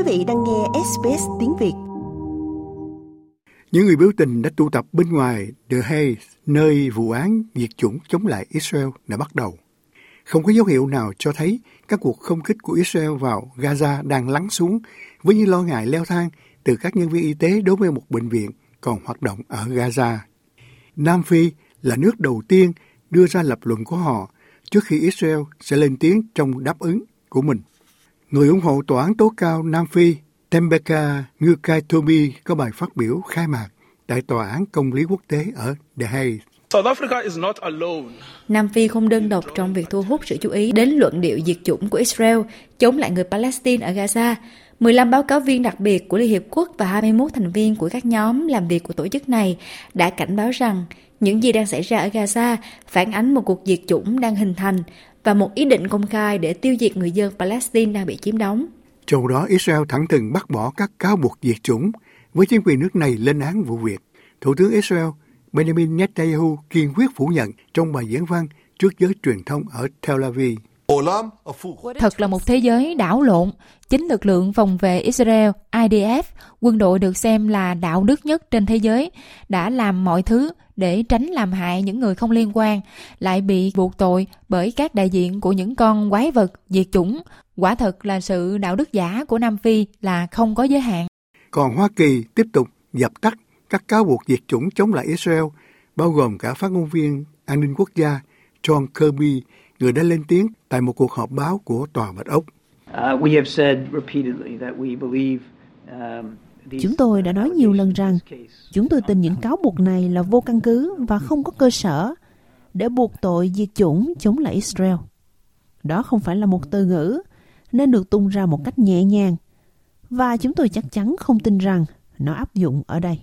quý vị đang nghe SBS tiếng Việt. Những người biểu tình đã tụ tập bên ngoài The Hague, nơi vụ án diệt chủng chống lại Israel đã bắt đầu. Không có dấu hiệu nào cho thấy các cuộc không kích của Israel vào Gaza đang lắng xuống với những lo ngại leo thang từ các nhân viên y tế đối với một bệnh viện còn hoạt động ở Gaza. Nam Phi là nước đầu tiên đưa ra lập luận của họ trước khi Israel sẽ lên tiếng trong đáp ứng của mình. Người ủng hộ tòa án tố cao Nam Phi Tembeka Ngukaitobi có bài phát biểu khai mạc tại Tòa án Công lý Quốc tế ở The Hague. Nam Phi không đơn độc trong việc thu hút sự chú ý đến luận điệu diệt chủng của Israel chống lại người Palestine ở Gaza. 15 báo cáo viên đặc biệt của Liên Hiệp Quốc và 21 thành viên của các nhóm làm việc của tổ chức này đã cảnh báo rằng những gì đang xảy ra ở Gaza phản ánh một cuộc diệt chủng đang hình thành và một ý định công khai để tiêu diệt người dân Palestine đang bị chiếm đóng. Trong đó, Israel thẳng thừng bác bỏ các cáo buộc diệt chủng với chính quyền nước này lên án vụ việc. Thủ tướng Israel Benjamin Netanyahu kiên quyết phủ nhận trong bài diễn văn trước giới truyền thông ở Tel Aviv. Thật là một thế giới đảo lộn. Chính lực lượng phòng vệ Israel, IDF, quân đội được xem là đạo đức nhất trên thế giới, đã làm mọi thứ để tránh làm hại những người không liên quan, lại bị buộc tội bởi các đại diện của những con quái vật diệt chủng. Quả thật là sự đạo đức giả của Nam Phi là không có giới hạn. Còn Hoa Kỳ tiếp tục dập tắt các cáo buộc diệt chủng chống lại Israel, bao gồm cả phát ngôn viên an ninh quốc gia John Kirby, người đã lên tiếng tại một cuộc họp báo của Tòa Bạch Ốc. Chúng tôi đã nói nhiều lần rằng, chúng tôi tin những cáo buộc này là vô căn cứ và không có cơ sở để buộc tội diệt chủng chống lại Israel. Đó không phải là một từ ngữ nên được tung ra một cách nhẹ nhàng, và chúng tôi chắc chắn không tin rằng nó áp dụng ở đây.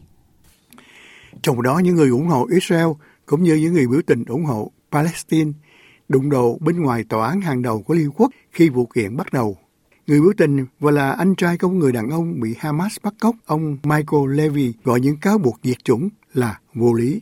Trong đó, những người ủng hộ Israel cũng như những người biểu tình ủng hộ Palestine đụng độ bên ngoài tòa án hàng đầu của Liên Quốc khi vụ kiện bắt đầu. Người biểu tình và là anh trai của người đàn ông bị Hamas bắt cóc, ông Michael Levy gọi những cáo buộc diệt chủng là vô lý.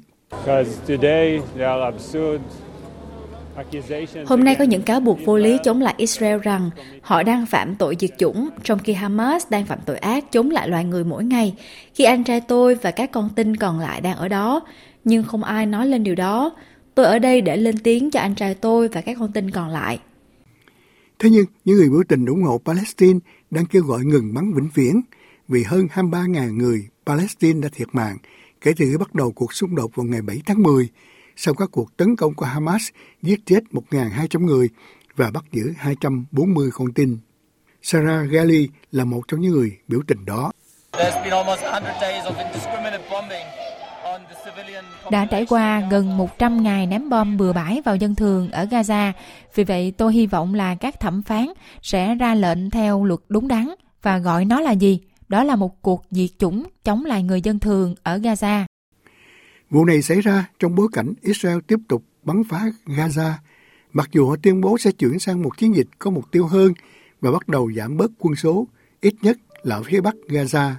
Hôm nay có những cáo buộc vô lý chống lại Israel rằng họ đang phạm tội diệt chủng, trong khi Hamas đang phạm tội ác chống lại loài người mỗi ngày, khi anh trai tôi và các con tin còn lại đang ở đó. Nhưng không ai nói lên điều đó. Tôi ở đây để lên tiếng cho anh trai tôi và các con tin còn lại. Thế nhưng, những người biểu tình ủng hộ Palestine đang kêu gọi ngừng bắn vĩnh viễn vì hơn 23.000 người Palestine đã thiệt mạng kể từ khi bắt đầu cuộc xung đột vào ngày 7 tháng 10 sau các cuộc tấn công của Hamas giết chết 1.200 người và bắt giữ 240 con tin. Sarah Gali là một trong những người biểu tình đó. Đã trải qua gần 100 ngày ném bom bừa bãi vào dân thường ở Gaza. Vì vậy tôi hy vọng là các thẩm phán sẽ ra lệnh theo luật đúng đắn và gọi nó là gì? Đó là một cuộc diệt chủng chống lại người dân thường ở Gaza. Vụ này xảy ra trong bối cảnh Israel tiếp tục bắn phá Gaza, mặc dù họ tuyên bố sẽ chuyển sang một chiến dịch có mục tiêu hơn và bắt đầu giảm bớt quân số, ít nhất là ở phía bắc Gaza.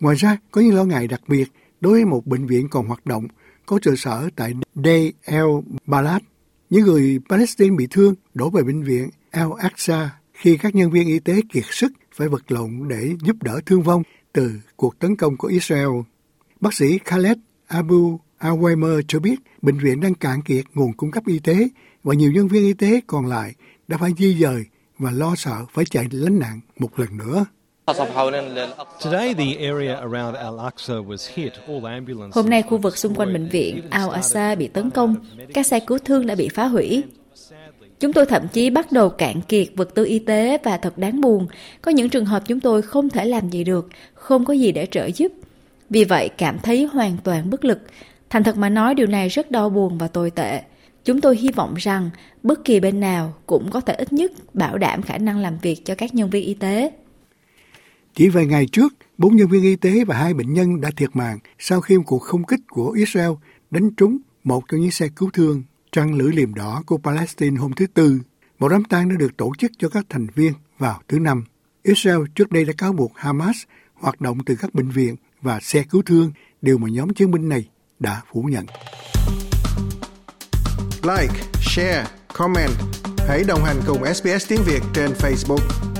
Ngoài ra, có những lo ngại đặc biệt đối với một bệnh viện còn hoạt động, có trụ sở tại Day el Balad. Những người Palestine bị thương đổ về bệnh viện El Aqsa khi các nhân viên y tế kiệt sức phải vật lộn để giúp đỡ thương vong từ cuộc tấn công của Israel. Bác sĩ Khaled Abu Awaimer cho biết bệnh viện đang cạn kiệt nguồn cung cấp y tế và nhiều nhân viên y tế còn lại đã phải di dời và lo sợ phải chạy lánh nạn một lần nữa. Hôm nay khu vực xung quanh bệnh viện Al-Aqsa bị tấn công, các xe cứu thương đã bị phá hủy. Chúng tôi thậm chí bắt đầu cạn kiệt vật tư y tế và thật đáng buồn, có những trường hợp chúng tôi không thể làm gì được, không có gì để trợ giúp. Vì vậy cảm thấy hoàn toàn bất lực. Thành thật mà nói điều này rất đau buồn và tồi tệ. Chúng tôi hy vọng rằng bất kỳ bên nào cũng có thể ít nhất bảo đảm khả năng làm việc cho các nhân viên y tế. Chỉ vài ngày trước, bốn nhân viên y tế và hai bệnh nhân đã thiệt mạng sau khi một cuộc không kích của Israel đánh trúng một trong những xe cứu thương trăng lưỡi liềm đỏ của Palestine hôm thứ Tư. Một đám tang đã được tổ chức cho các thành viên vào thứ Năm. Israel trước đây đã cáo buộc Hamas hoạt động từ các bệnh viện và xe cứu thương, điều mà nhóm chiến binh này đã phủ nhận. Like, share, comment. Hãy đồng hành cùng SBS tiếng Việt trên Facebook.